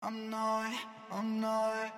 I'm not, I'm not.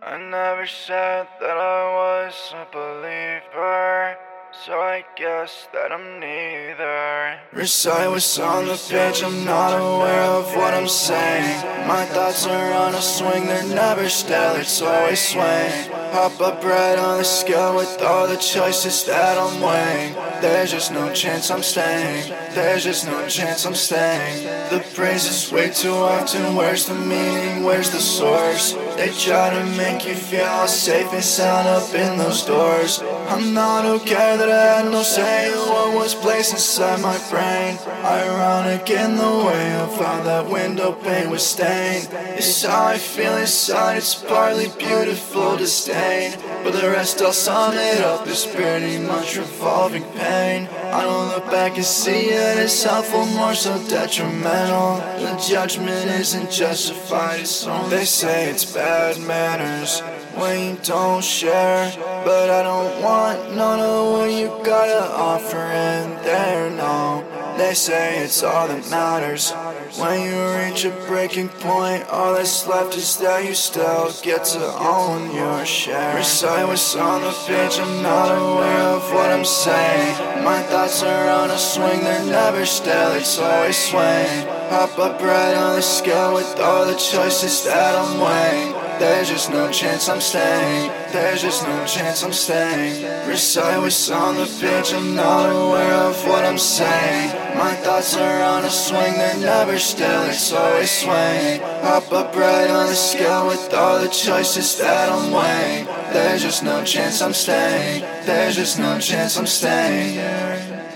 I never said that I was a believer, so I guess that I'm neither. Recite what's on the page, I'm not aware of what I'm saying. My thoughts are on a swing, they're never still, it's always swaying. Pop up right on the scale with all the choices that I'm weighing. There's just no chance I'm staying, there's just no chance I'm staying. The praise is way too often, where's the meaning, where's the source? They try to make you feel all safe and sound up in those doors. I'm not okay that I had no say in what was placed inside my brain. Ironic in the way of how that window pane was stained. It's how I feel inside, it's partly beautiful disdain. But the rest I'll sum it up is pretty much revolving pain. I don't look back and see it as helpful, more so detrimental. The judgment isn't justified, it's only they say it's bad manners when you don't share. But I don't want none of what you gotta offer in there, no. They say it's all that matters. When you reach a breaking point, all that's left is that you still get to own your share. Recite on the page, I'm not aware of what I'm saying. My thoughts are on a swing, they're never still, it's always swaying. Pop up right on the scale with all the choices that I'm weighing. There's just no chance I'm staying. There's just no chance I'm staying. Recite what's on the page, I'm not aware of what I'm saying. My thoughts are on a swing, they're never still, it's always swaying. Hop up right on the scale with all the choices that I'm weighing. There's just no chance I'm staying. There's just no chance I'm staying.